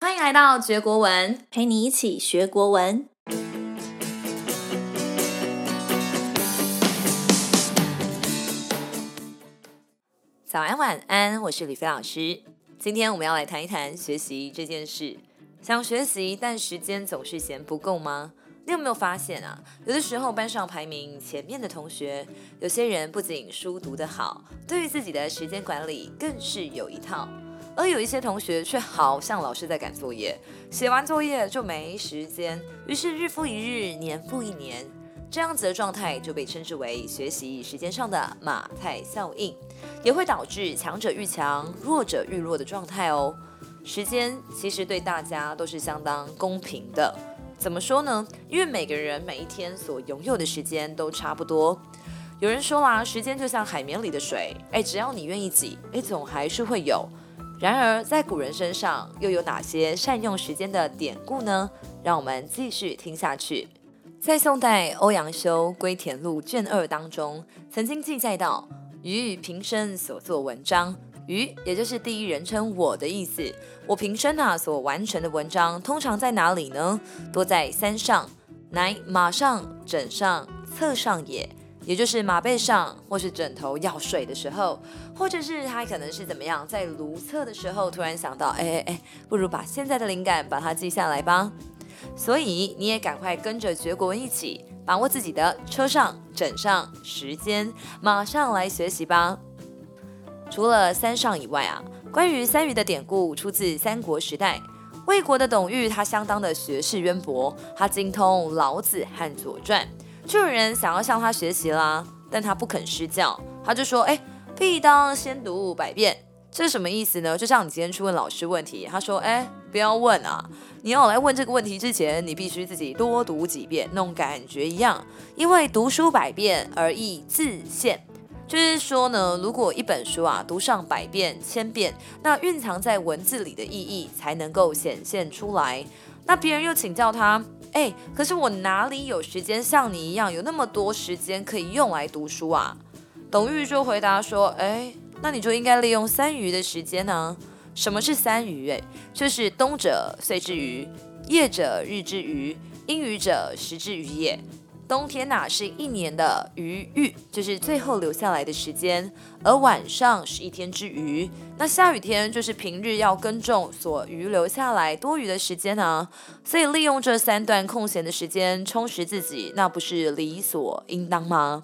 欢迎来到学国文，陪你一起学国文。早安晚安，我是李飞老师。今天我们要来谈一谈学习这件事。想学习，但时间总是嫌不够吗？你有没有发现啊？有的时候班上排名前面的同学，有些人不仅书读得好，对于自己的时间管理更是有一套。而有一些同学却好像老是在赶作业，写完作业就没时间，于是日复一日，年复一年，这样子的状态就被称之为学习时间上的马太效应，也会导致强者愈强，弱者愈弱的状态哦。时间其实对大家都是相当公平的，怎么说呢？因为每个人每一天所拥有的时间都差不多。有人说啦，时间就像海绵里的水，哎，只要你愿意挤，哎，总还是会有。然而，在古人身上又有哪些善用时间的典故呢？让我们继续听下去。在宋代欧阳修《归田录》卷二当中，曾经记载到：“余平生所作文章，余也就是第一人称我的意思。我平生啊所完成的文章，通常在哪里呢？多在三上，乃马上、枕上、侧上也。”也就是马背上，或是枕头要睡的时候，或者是他可能是怎么样，在颅侧的时候突然想到，哎哎哎，不如把现在的灵感把它记下来吧。所以你也赶快跟着学国文一起，把握自己的车上、枕上时间，马上来学习吧。除了三上以外啊，关于三余的典故出自三国时代，魏国的董玉他相当的学识渊博，他精通老子和左传。就有人想要向他学习啦，但他不肯施教，他就说：“哎，必当先读百遍。”这是什么意思呢？就像你今天去问老师问题，他说：“哎，不要问啊，你要来问这个问题之前，你必须自己多读几遍，那种感觉一样。因为读书百遍而意自现，就是说呢，如果一本书啊读上百遍、千遍，那蕴藏在文字里的意义才能够显现出来。那别人又请教他。哎，可是我哪里有时间像你一样有那么多时间可以用来读书啊？董玉就回答说：“哎，那你就应该利用三余的时间呢。什么是三余？哎，就是冬者岁之余，夜者日之余，阴雨者时之余也。”冬天呐、是一年的余裕，就是最后留下来的时间，而晚上是一天之余。那下雨天就是平日要耕种所余留下来多余的时间呢、啊。所以利用这三段空闲的时间充实自己，那不是理所应当吗？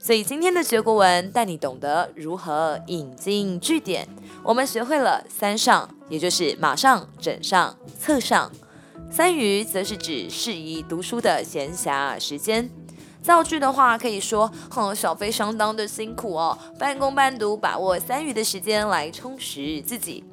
所以今天的学国文带你懂得如何引经据典。我们学会了三上，也就是马上、枕上、侧上。三余则是指适宜读书的闲暇时间。造句的话，可以说：“哼，小飞相当的辛苦哦，半工半读，把握三余的时间来充实自己。”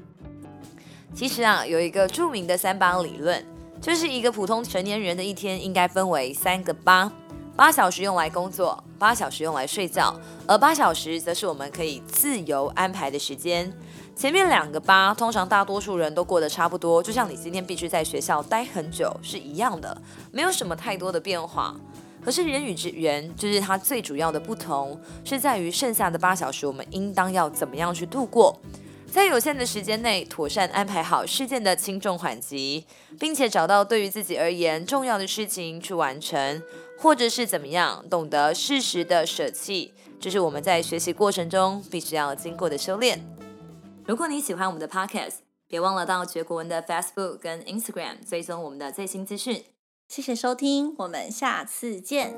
其实啊，有一个著名的三八理论，就是一个普通成年人的一天应该分为三个八：八小时用来工作，八小时用来睡觉，而八小时则是我们可以自由安排的时间。前面两个八，通常大多数人都过得差不多，就像你今天必须在学校待很久是一样的，没有什么太多的变化。可是人与之人，就是它最主要的不同，是在于剩下的八小时，我们应当要怎么样去度过，在有限的时间内妥善安排好事件的轻重缓急，并且找到对于自己而言重要的事情去完成，或者是怎么样懂得适时的舍弃，这是我们在学习过程中必须要经过的修炼。如果你喜欢我们的 Podcast，别忘了到学国文的 Facebook 跟 Instagram 追踪我们的最新资讯。谢谢收听，我们下次见。